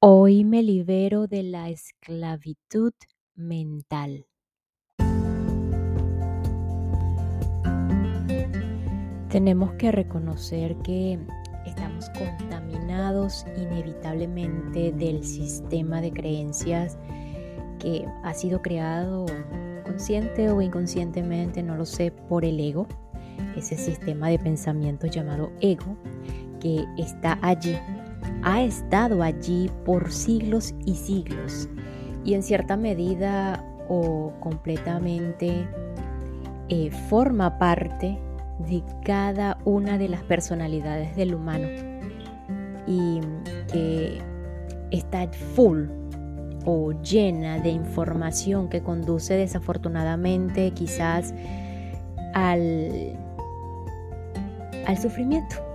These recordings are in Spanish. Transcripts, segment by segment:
Hoy me libero de la esclavitud mental. Tenemos que reconocer que estamos contaminados inevitablemente del sistema de creencias que ha sido creado consciente o inconscientemente, no lo sé, por el ego, ese sistema de pensamiento llamado ego que está allí ha estado allí por siglos y siglos. Y en cierta medida o completamente eh, forma parte de cada una de las personalidades del humano. Y que está full o llena de información que conduce desafortunadamente quizás al, al sufrimiento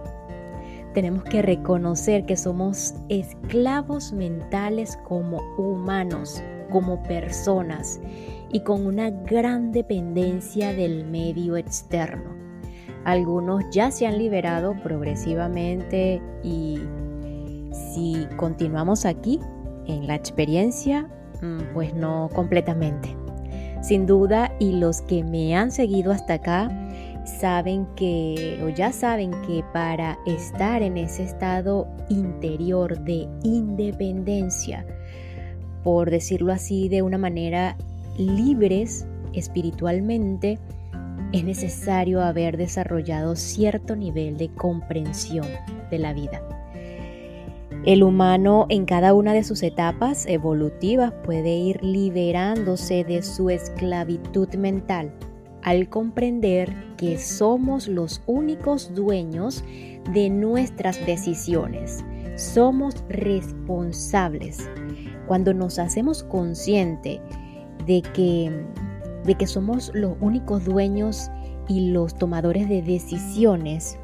tenemos que reconocer que somos esclavos mentales como humanos, como personas y con una gran dependencia del medio externo. Algunos ya se han liberado progresivamente y si continuamos aquí en la experiencia, mm, pues no completamente. Sin duda, y los que me han seguido hasta acá, saben que o ya saben que para estar en ese estado interior de independencia, por decirlo así de una manera libres espiritualmente, es necesario haber desarrollado cierto nivel de comprensión de la vida. El humano en cada una de sus etapas evolutivas puede ir liberándose de su esclavitud mental al comprender que somos los únicos dueños de nuestras decisiones. Somos responsables. Cuando nos hacemos consciente de que, de que somos los únicos dueños y los tomadores de decisiones,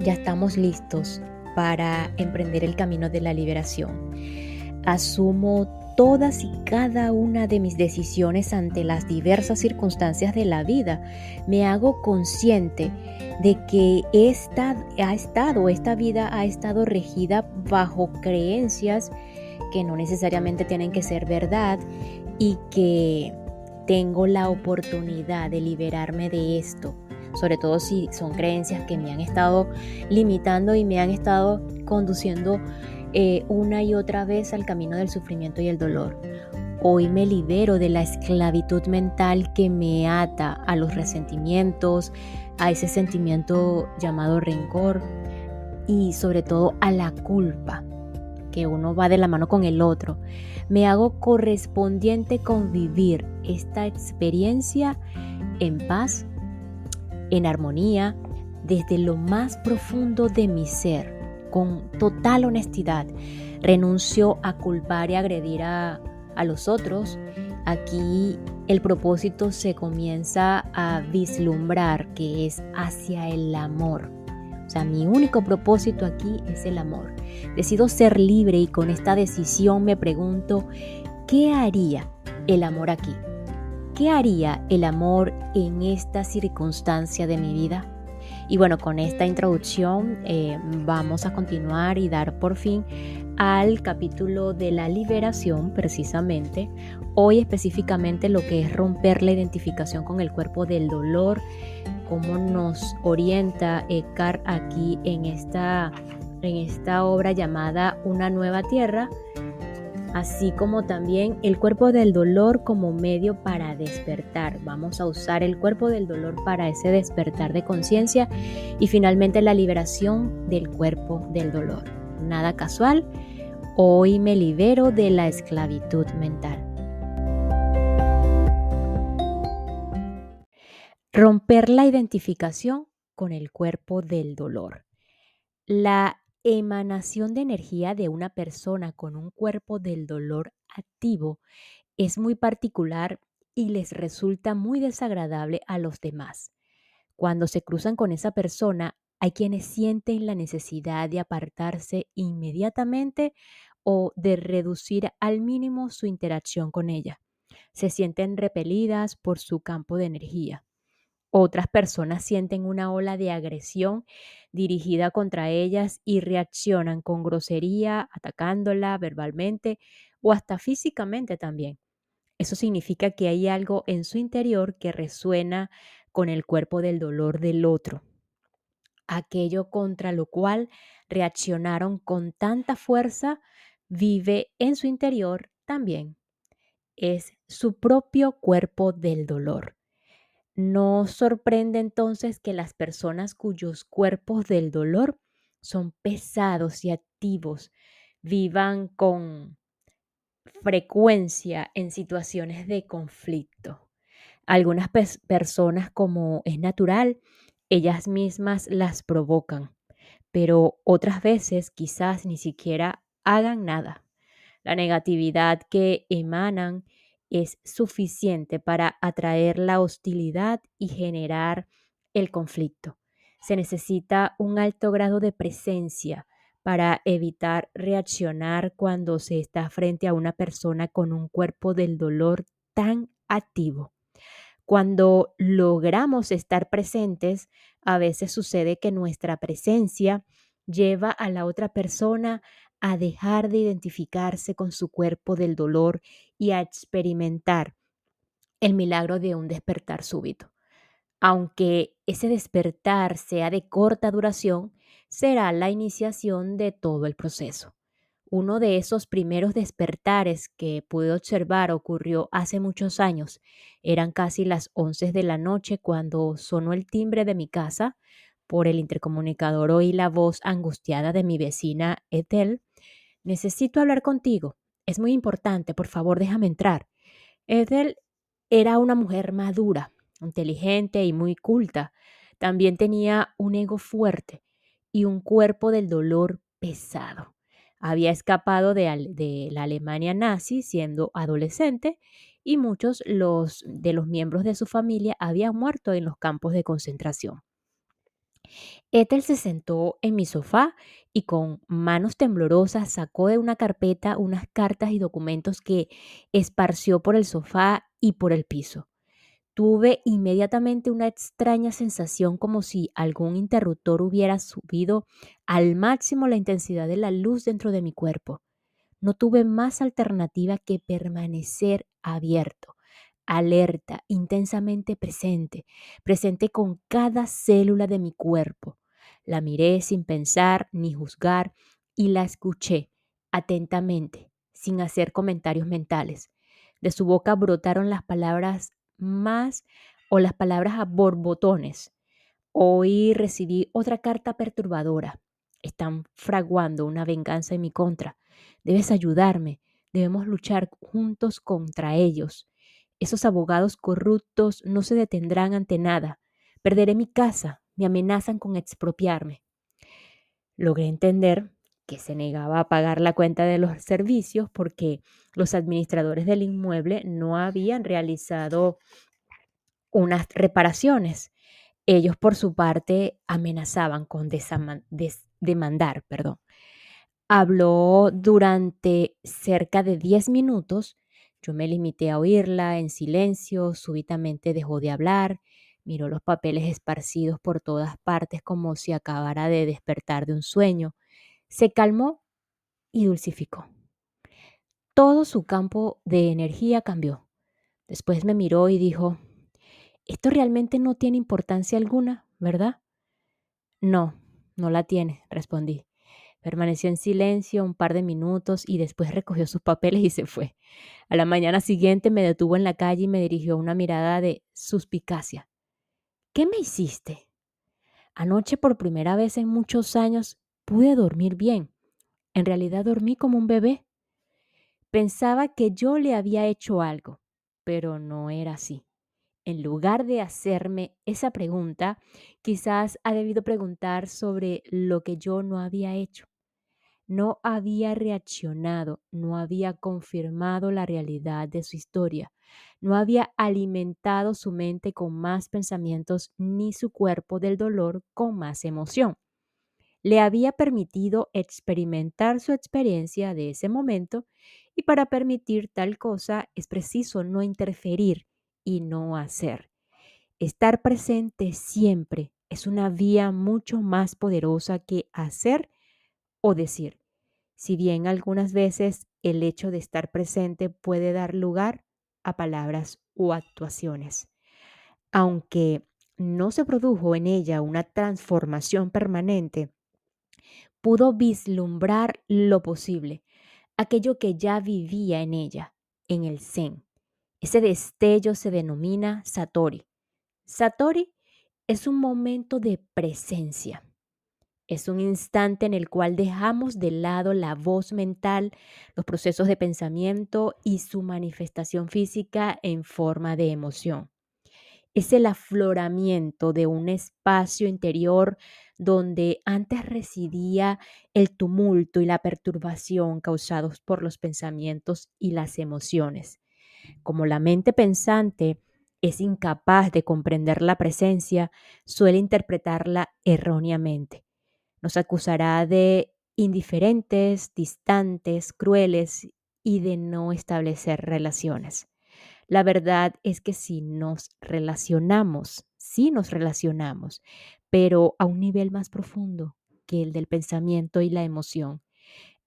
ya estamos listos para emprender el camino de la liberación. Asumo todas y cada una de mis decisiones ante las diversas circunstancias de la vida. Me hago consciente de que esta ha estado, esta vida ha estado regida bajo creencias que no necesariamente tienen que ser verdad y que tengo la oportunidad de liberarme de esto, sobre todo si son creencias que me han estado limitando y me han estado conduciendo eh, una y otra vez al camino del sufrimiento y el dolor. Hoy me libero de la esclavitud mental que me ata a los resentimientos, a ese sentimiento llamado rencor y sobre todo a la culpa, que uno va de la mano con el otro. Me hago correspondiente con vivir esta experiencia en paz, en armonía, desde lo más profundo de mi ser con total honestidad. Renuncio a culpar y agredir a, a los otros. Aquí el propósito se comienza a vislumbrar que es hacia el amor. O sea, mi único propósito aquí es el amor. Decido ser libre y con esta decisión me pregunto, ¿qué haría el amor aquí? ¿Qué haría el amor en esta circunstancia de mi vida? Y bueno, con esta introducción eh, vamos a continuar y dar por fin al capítulo de la liberación precisamente. Hoy específicamente lo que es romper la identificación con el cuerpo del dolor, cómo nos orienta Eckhart aquí en esta, en esta obra llamada Una nueva tierra así como también el cuerpo del dolor como medio para despertar. Vamos a usar el cuerpo del dolor para ese despertar de conciencia y finalmente la liberación del cuerpo del dolor. Nada casual, hoy me libero de la esclavitud mental. Romper la identificación con el cuerpo del dolor. La emanación de energía de una persona con un cuerpo del dolor activo es muy particular y les resulta muy desagradable a los demás. Cuando se cruzan con esa persona, hay quienes sienten la necesidad de apartarse inmediatamente o de reducir al mínimo su interacción con ella. Se sienten repelidas por su campo de energía. Otras personas sienten una ola de agresión dirigida contra ellas y reaccionan con grosería, atacándola verbalmente o hasta físicamente también. Eso significa que hay algo en su interior que resuena con el cuerpo del dolor del otro. Aquello contra lo cual reaccionaron con tanta fuerza vive en su interior también. Es su propio cuerpo del dolor. No sorprende entonces que las personas cuyos cuerpos del dolor son pesados y activos vivan con frecuencia en situaciones de conflicto. Algunas personas, como es natural, ellas mismas las provocan, pero otras veces quizás ni siquiera hagan nada. La negatividad que emanan es suficiente para atraer la hostilidad y generar el conflicto. Se necesita un alto grado de presencia para evitar reaccionar cuando se está frente a una persona con un cuerpo del dolor tan activo. Cuando logramos estar presentes, a veces sucede que nuestra presencia lleva a la otra persona a dejar de identificarse con su cuerpo del dolor y a experimentar el milagro de un despertar súbito. Aunque ese despertar sea de corta duración, será la iniciación de todo el proceso. Uno de esos primeros despertares que pude observar ocurrió hace muchos años. Eran casi las 11 de la noche cuando sonó el timbre de mi casa. Por el intercomunicador oí la voz angustiada de mi vecina Ethel Necesito hablar contigo. Es muy importante. Por favor, déjame entrar. Ethel era una mujer madura, inteligente y muy culta. También tenía un ego fuerte y un cuerpo del dolor pesado. Había escapado de, la Alemania nazi siendo adolescente y muchos los, de los miembros de su familia habían muerto en los campos de concentración. Ethel se sentó en mi sofá y con manos temblorosas sacó de una carpeta unas cartas y documentos que esparció por el sofá y por el piso. Tuve inmediatamente una extraña sensación como si algún interruptor hubiera subido al máximo la intensidad de la luz dentro de mi cuerpo. No tuve más alternativa que permanecer abierto, alerta, intensamente presente, presente con cada célula de mi cuerpo. La miré sin pensar ni juzgar y la escuché atentamente, sin hacer comentarios mentales. De su boca brotaron las palabras más o las palabras a borbotones. Hoy recibí otra carta perturbadora. Están fraguando una venganza en mi contra. Debes ayudarme. Debemos luchar juntos contra ellos. Esos abogados corruptos no se detendrán ante nada. Perderé mi casa, me amenazan con expropiarme. Logré entender que se negaba a pagar la cuenta de los servicios porque los administradores del inmueble no habían realizado unas reparaciones. Ellos, por su parte, amenazaban con demandar. Perdón. Habló durante cerca de 10 minutos yo me limité a oírla en silencio, súbitamente dejó de hablar, miró los papeles esparcidos por todas partes como si acabara de despertar de un sueño, se calmó y dulcificó. Todo su campo de energía cambió. Después me miró y dijo, esto realmente no tiene importancia alguna, ¿verdad? No, no la tiene, respondí. Permaneció en silencio un par de minutos y después recogió sus papeles y se fue. A la mañana siguiente me detuvo en la calle y me dirigió una mirada de suspicacia. ¿Qué me hiciste? Anoche por primera vez en muchos años pude dormir bien. En realidad dormí como un bebé. Pensaba que yo le había hecho algo, pero no era así. En lugar de hacerme esa pregunta, quizás ha debido preguntar sobre lo que yo no había hecho no había reaccionado, no había confirmado la realidad de su historia, no había alimentado su mente con más pensamientos ni su cuerpo del dolor con más emoción. Le había permitido experimentar su experiencia de ese momento y para permitir tal cosa es preciso no interferir y no hacer. estar presente siempre es una vía mucho más poderosa que hacer o decir. Si bien algunas veces el hecho de estar presente puede dar lugar a palabras o actuaciones. Aunque no se produjo en ella una transformación permanente, pudo vislumbrar lo posible, aquello que ya vivía en ella, en el Zen. Ese destello se denomina Satori. Satori es un momento de presencia. Es un instante en el cual dejamos de lado la voz mental, los procesos de pensamiento y su manifestación física en forma de emoción. Es el afloramiento de un espacio interior donde antes residía el tumulto y la perturbación causados por los pensamientos y las emociones. Como la mente pensante es incapaz de comprender la presencia, suele interpretarla erróneamente. Nos acusará de indiferentes, distantes, crueles y de no establecer relaciones. La verdad es que si nos relacionamos, sí nos relacionamos, pero a un nivel más profundo que el del pensamiento y la emoción.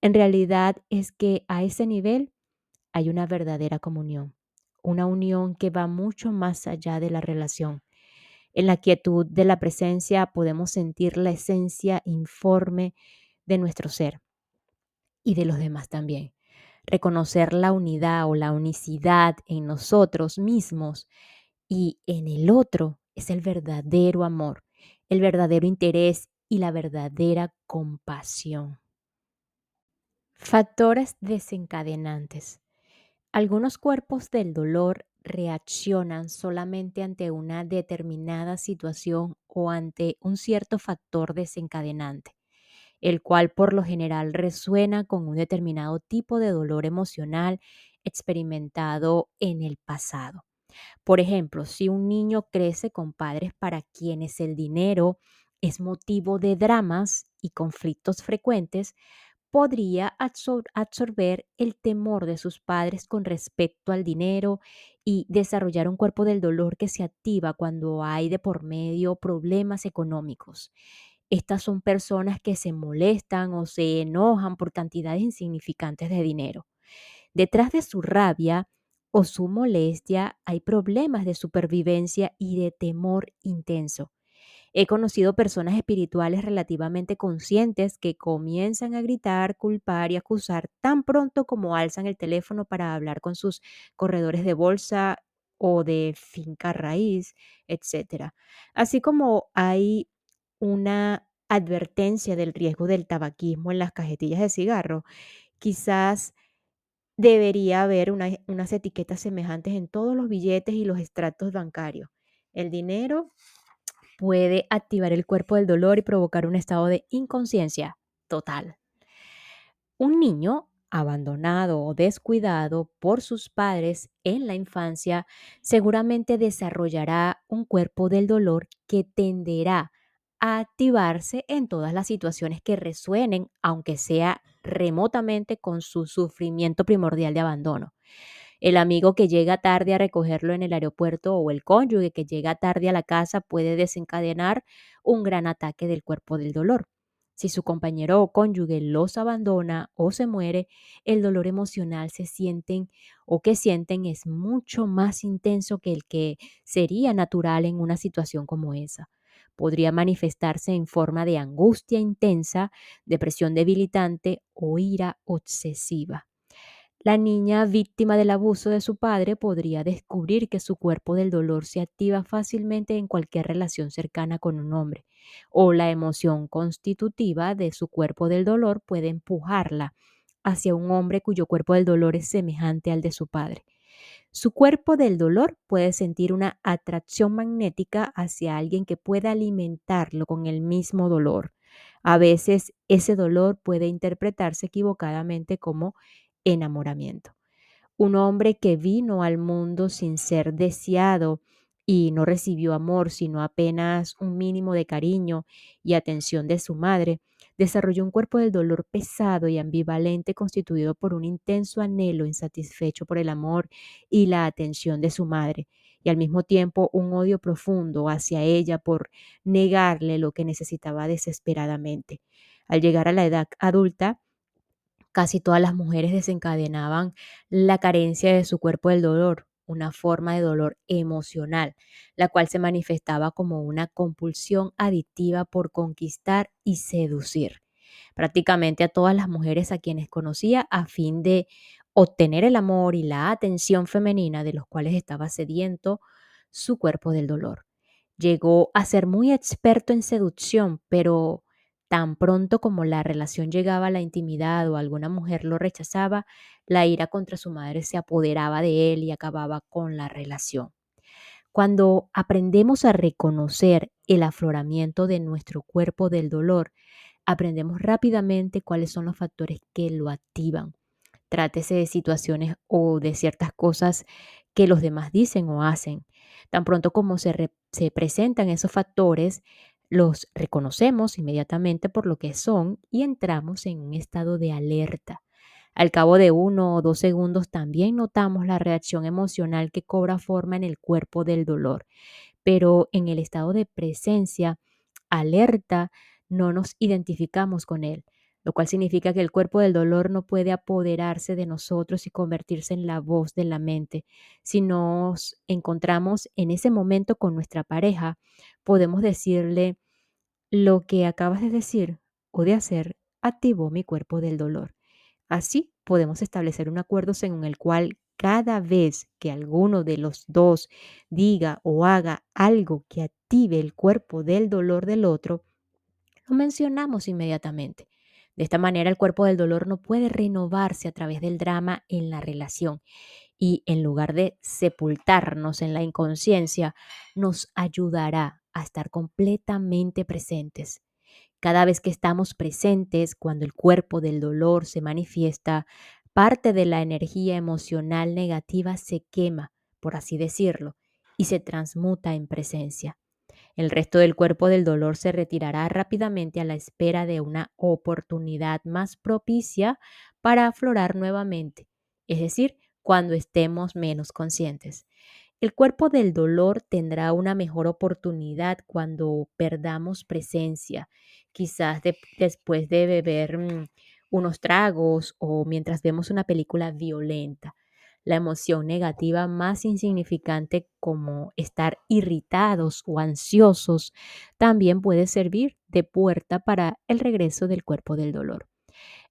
En realidad es que a ese nivel hay una verdadera comunión, una unión que va mucho más allá de la relación. En la quietud de la presencia podemos sentir la esencia informe de nuestro ser y de los demás también. Reconocer la unidad o la unicidad en nosotros mismos y en el otro es el verdadero amor el verdadero interés y la verdadera compasión. Factores desencadenantes. Algunos cuerpos del dolor reaccionan solamente ante una determinada situación o ante un cierto factor desencadenante, el cual por lo general resuena con un determinado tipo de dolor emocional experimentado en el pasado. Por ejemplo, si un niño crece con padres para quienes el dinero es motivo de dramas y conflictos frecuentes, podría absorber el temor de sus padres con respecto al dinero y desarrollar un cuerpo del dolor que se activa cuando hay de por medio problemas económicos. Estas son personas que se molestan o se enojan por cantidades insignificantes de dinero. Detrás de su rabia o su molestia, hay problemas de supervivencia y de temor intenso. He conocido personas espirituales relativamente conscientes que comienzan a gritar, culpar y acusar tan pronto como alzan el teléfono para hablar con sus corredores de bolsa o de finca raíz, etc. Así como hay una advertencia del riesgo del tabaquismo en las cajetillas de cigarro, quizás debería haber unas etiquetas semejantes en todos los billetes y los extractos bancarios. El dinero puede activar el cuerpo del dolor y provocar un estado de inconsciencia total. Un niño abandonado o descuidado por sus padres en la infancia seguramente desarrollará un cuerpo del dolor que tenderá a activarse en todas las situaciones que resuenen, aunque sea remotamente con su sufrimiento primordial de abandono. El amigo que llega tarde a recogerlo en el aeropuerto o el cónyuge que llega tarde a la casa puede desencadenar un gran ataque del cuerpo del dolor. Si su compañero o cónyuge los abandona o se muere, el dolor emocional se sienten o que sienten es mucho más intenso que el que sería natural en una situación como esa podría manifestarse en forma de angustia intensa, depresión debilitante o ira obsesiva. La niña víctima del abuso de su padre podría descubrir que su cuerpo del dolor se activa fácilmente en cualquier relación cercana con un hombre, o la emoción constitutiva de su cuerpo del dolor puede empujarla hacia un hombre cuyo cuerpo del dolor es semejante al de su padre. Su cuerpo del dolor puede sentir una atracción magnética hacia alguien que pueda alimentarlo con el mismo dolor. A veces ese dolor puede interpretarse equivocadamente como enamoramiento. Un hombre que vino al mundo sin ser deseado y no recibió amor, sino apenas un mínimo de cariño y atención de su madre, desarrolló un cuerpo del dolor pesado y ambivalente constituido por un intenso anhelo insatisfecho por el amor y la atención de su madre, y al mismo tiempo un odio profundo hacia ella por negarle lo que necesitaba desesperadamente. Al llegar a la edad adulta, casi todas las mujeres desencadenaban la carencia de su cuerpo del dolor, una forma de dolor emocional, la cual se manifestaba como una compulsión adictiva por conquistar y seducir prácticamente a todas las mujeres a quienes conocía a fin de obtener el amor y la atención femenina de los cuales estaba sediento su cuerpo del dolor. Llegó a ser muy experto en seducción, pero tan pronto como la relación llegaba a la intimidad o alguna mujer lo rechazaba, la ira contra su madre se apoderaba de él y acababa con la relación. Cuando aprendemos a reconocer el afloramiento de nuestro cuerpo del dolor, aprendemos rápidamente cuáles son los factores que lo activan. Trátese de situaciones o de ciertas cosas que los demás dicen o hacen. Tan pronto como se, se presentan esos factores, los reconocemos inmediatamente por lo que son y entramos en un estado de alerta. Al cabo de uno o dos segundos también notamos la reacción emocional que cobra forma en el cuerpo del dolor, pero en el estado de presencia, alerta, no nos identificamos con él, lo cual significa que el cuerpo del dolor no puede apoderarse de nosotros y convertirse en la voz de la mente. Si nos encontramos en ese momento con nuestra pareja, podemos decirle, lo que acabas de decir o de hacer activó mi cuerpo del dolor. Así podemos establecer un acuerdo según el cual cada vez que alguno de los dos diga o haga algo que active el cuerpo del dolor del otro, lo mencionamos inmediatamente. De esta manera el cuerpo del dolor no puede renovarse a través del drama en la relación y en lugar de sepultarnos en la inconsciencia, nos ayudará a estar completamente presentes. Cada vez que estamos presentes, cuando el cuerpo del dolor se manifiesta, parte de la energía emocional negativa se quema, por así decirlo, y se transmuta en presencia. El resto del cuerpo del dolor se retirará rápidamente a la espera de una oportunidad más propicia para aflorar nuevamente, es decir, cuando estemos menos conscientes. El cuerpo del dolor tendrá una mejor oportunidad cuando perdamos presencia, quizás después de beber mm, unos tragos o mientras vemos una película violenta la emoción negativa más insignificante como estar irritados o ansiosos también puede servir de puerta para el regreso del cuerpo del dolor.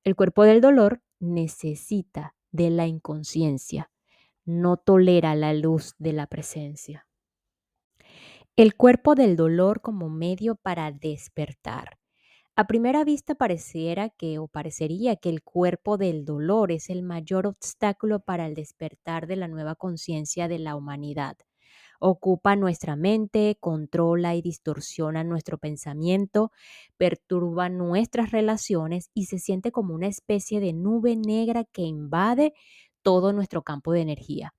El cuerpo del dolor necesita de la inconsciencia, no tolera la luz de la presencia. El cuerpo del dolor como medio para despertar. A primera vista pareciera que o parecería que el cuerpo del dolor es el mayor obstáculo para el despertar de la nueva conciencia de la humanidad. Ocupa nuestra mente, controla y distorsiona nuestro pensamiento, perturba nuestras relaciones y se siente como una especie de nube negra que invade todo nuestro campo de energía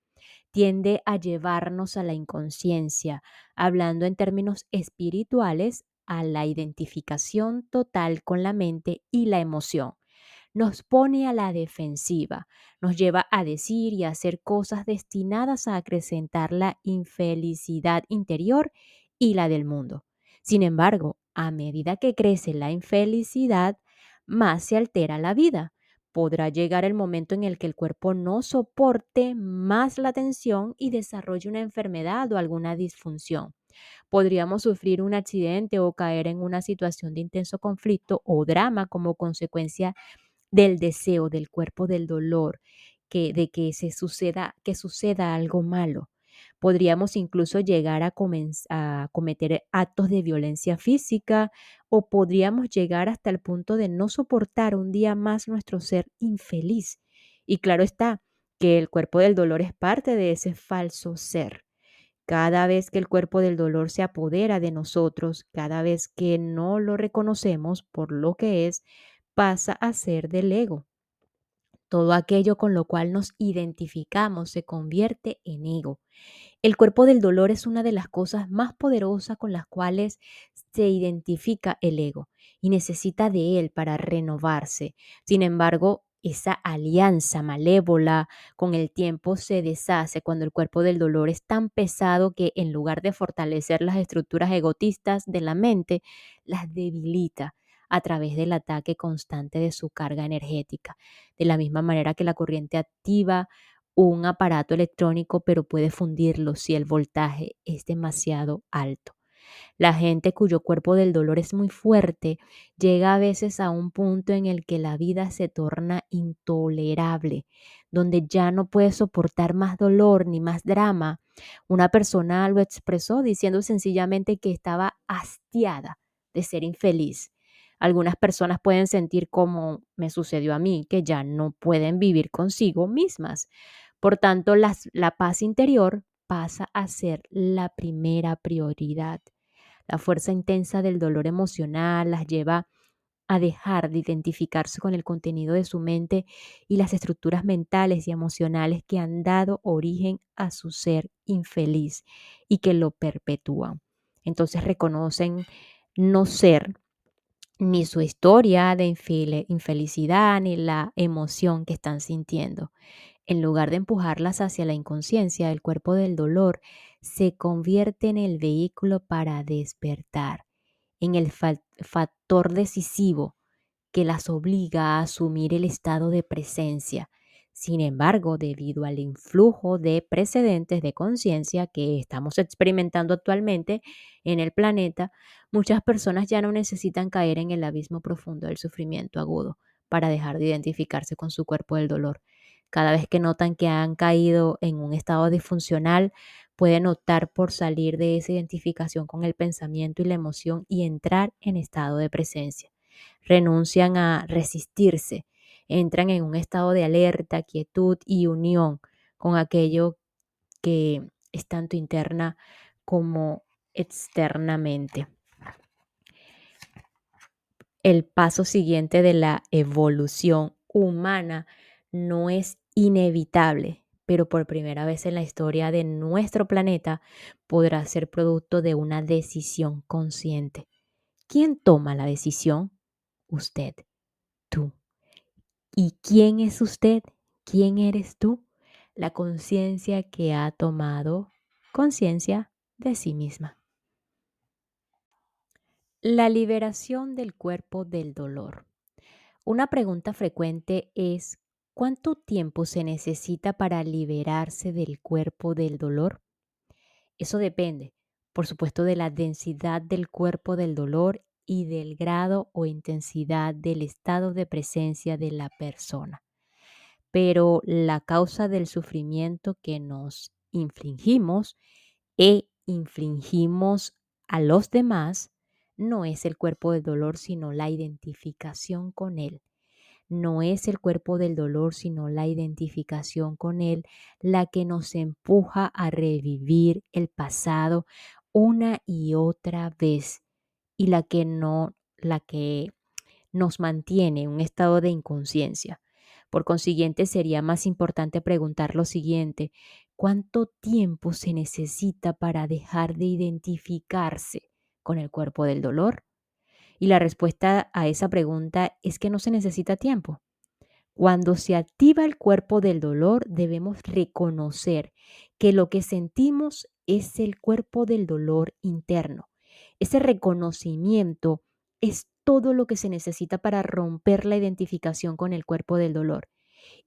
tiende a llevarnos a la inconsciencia, hablando en términos espirituales, a la identificación total con la mente y la emoción. Nos pone a la defensiva, nos lleva a decir y a hacer cosas destinadas a acrecentar la infelicidad interior y la del mundo. Sin embargo, a medida que crece la infelicidad, más se altera la vida. Podrá llegar el momento en el que el cuerpo no soporte más la tensión y desarrolle una enfermedad o alguna disfunción podríamos sufrir un accidente o caer en una situación de intenso conflicto o drama como consecuencia del deseo del cuerpo del dolor, que, de que se suceda, que suceda algo malo. Podríamos incluso llegar a, cometer actos de violencia física o podríamos llegar hasta el punto de no soportar un día más nuestro ser infeliz. Y claro está que el cuerpo del dolor es parte de ese falso ser. Cada vez que el cuerpo del dolor se apodera de nosotros, cada vez que no lo reconocemos por lo que es, pasa a ser del ego. Todo aquello con lo cual nos identificamos se convierte en ego. El cuerpo del dolor es una de las cosas más poderosas con las cuales se identifica el ego y necesita de él para renovarse. Sin embargo, esa alianza malévola con el tiempo se deshace cuando el cuerpo del dolor es tan pesado que en lugar de fortalecer las estructuras egotistas de la mente, las debilita a través del ataque constante de su carga energética. De la misma manera que la corriente activa un aparato electrónico, pero puede fundirlo si el voltaje es demasiado alto. La gente cuyo cuerpo del dolor es muy fuerte llega a veces a un punto en el que la vida se torna intolerable, donde ya no puede soportar más dolor ni más drama. Una persona lo expresó diciendo sencillamente que estaba hastiada de ser infeliz. Algunas personas pueden sentir como me sucedió a mí, que ya no pueden vivir consigo mismas. Por tanto, la paz interior pasa a ser la primera prioridad. La fuerza intensa del dolor emocional las lleva a dejar de identificarse con el contenido de su mente y las estructuras mentales y emocionales que han dado origen a su ser infeliz y que lo perpetúan. Entonces reconocen no ser ni su historia de infelicidad ni la emoción que están sintiendo. En lugar de empujarlas hacia la inconsciencia, el cuerpo del dolor se convierte en el vehículo para despertar, en el factor decisivo que las obliga a asumir el estado de presencia. Sin embargo, debido al influjo de precedentes de conciencia que estamos experimentando actualmente en el planeta, muchas personas ya no necesitan caer en el abismo profundo del sufrimiento agudo para dejar de identificarse con su cuerpo del dolor. Cada vez que notan que han caído en un estado disfuncional, pueden optar por salir de esa identificación con el pensamiento y la emoción y entrar en estado de presencia. Renuncian a resistirse, entran en un estado de alerta, quietud y unión con aquello que es tanto interna como externamente. El paso siguiente de la evolución humana no es inevitable, pero por primera vez en la historia de nuestro planeta podrá ser producto de una decisión consciente. ¿Quién toma la decisión? Usted. ¿Y quién es usted? ¿Quién eres tú? La conciencia que ha tomado conciencia de sí misma. La liberación del cuerpo del dolor. Una pregunta frecuente es ¿Cuánto tiempo se necesita para liberarse del cuerpo del dolor? Eso depende, por supuesto, de la densidad del cuerpo del dolor y del grado o intensidad del estado de presencia de la persona. Pero la causa del sufrimiento que nos infligimos e infligimos a los demás no es el cuerpo del dolor, sino la identificación con él no es el cuerpo del dolor, sino la identificación con él, la que nos empuja a revivir el pasado una y otra vez y la que no la que nos mantiene en un estado de inconsciencia. Por consiguiente, sería más importante preguntar lo siguiente, ¿cuánto tiempo se necesita para dejar de identificarse con el cuerpo del dolor? Y la respuesta a esa pregunta es que no se necesita tiempo. Cuando se activa el cuerpo del dolor, debemos reconocer que lo que sentimos es el cuerpo del dolor interno. Ese reconocimiento es todo lo que se necesita para romper la identificación con el cuerpo del dolor.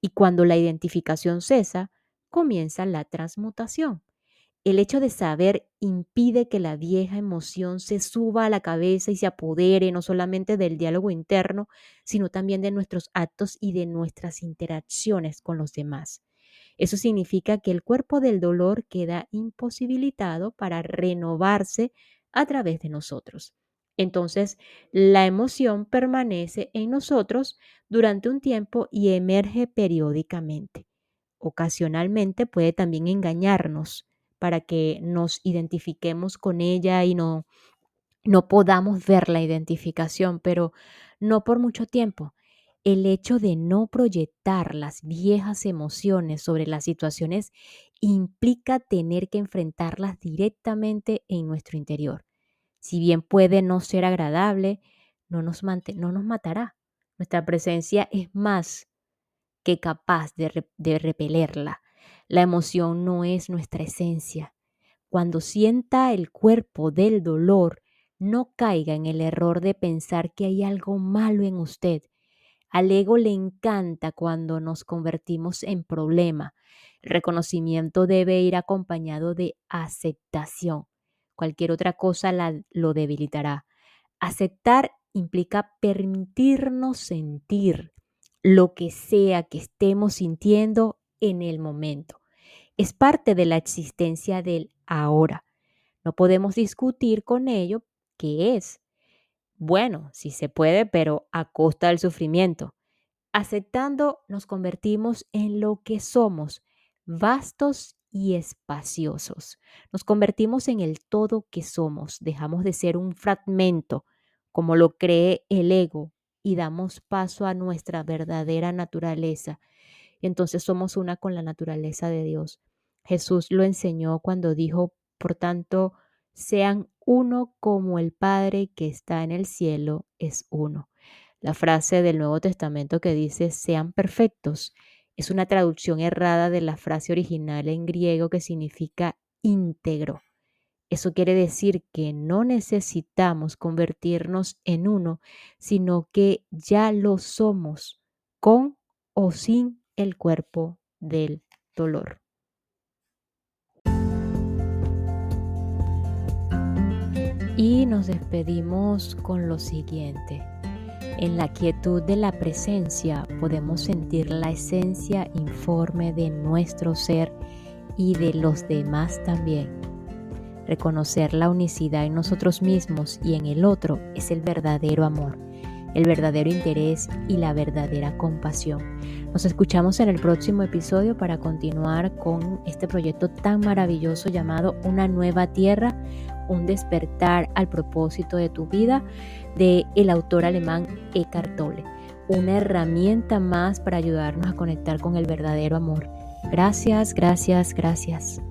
Y cuando la identificación cesa, comienza la transmutación. El hecho de saber impide que la vieja emoción se suba a la cabeza y se apodere no solamente del diálogo interno, sino también de nuestros actos y de nuestras interacciones con los demás. Eso significa que el cuerpo del dolor queda imposibilitado para renovarse a través de nosotros. Entonces, la emoción permanece en nosotros durante un tiempo y emerge periódicamente. Ocasionalmente puede también engañarnos para que nos identifiquemos con ella y no, no podamos ver la identificación, pero no por mucho tiempo. El hecho de no proyectar las viejas emociones sobre las situaciones implica tener que enfrentarlas directamente en nuestro interior. Si bien puede no ser agradable, no nos, no nos matará. Nuestra presencia es más que capaz de, de repelerla. La emoción no es nuestra esencia. Cuando sienta el cuerpo del dolor, no caiga en el error de pensar que hay algo malo en usted. Al ego le encanta cuando nos convertimos en problema. El reconocimiento debe ir acompañado de aceptación. Cualquier otra cosa lo debilitará. Aceptar implica permitirnos sentir lo que sea que estemos sintiendo en el momento. Es parte de la existencia del ahora. No podemos discutir con ello qué es. Bueno, sí se puede, pero a costa del sufrimiento. Aceptando nos convertimos en lo que somos, vastos y espaciosos. Nos convertimos en el todo que somos, dejamos de ser un fragmento, como lo cree el ego, y damos paso a nuestra verdadera naturaleza. Y entonces somos una con la naturaleza de Dios. Jesús lo enseñó cuando dijo, por tanto, sean uno como el Padre que está en el cielo es uno. La frase del Nuevo Testamento que dice sean perfectos es una traducción errada de la frase original en griego que significa íntegro. Eso quiere decir que no necesitamos convertirnos en uno, sino que ya lo somos, con o sin el cuerpo del dolor. Nos despedimos con lo siguiente. En la quietud de la presencia podemos sentir la esencia informe de nuestro ser y de los demás también. Reconocer la unicidad en nosotros mismos y en el otro es el verdadero amor, el verdadero interés y la verdadera compasión. Nos escuchamos en el próximo episodio para continuar con este proyecto tan maravilloso llamado Una nueva tierra, un despertar al propósito de tu vida de el autor alemán Eckhart Tolle, una herramienta más para ayudarnos a conectar con el verdadero amor. Gracias, gracias, gracias.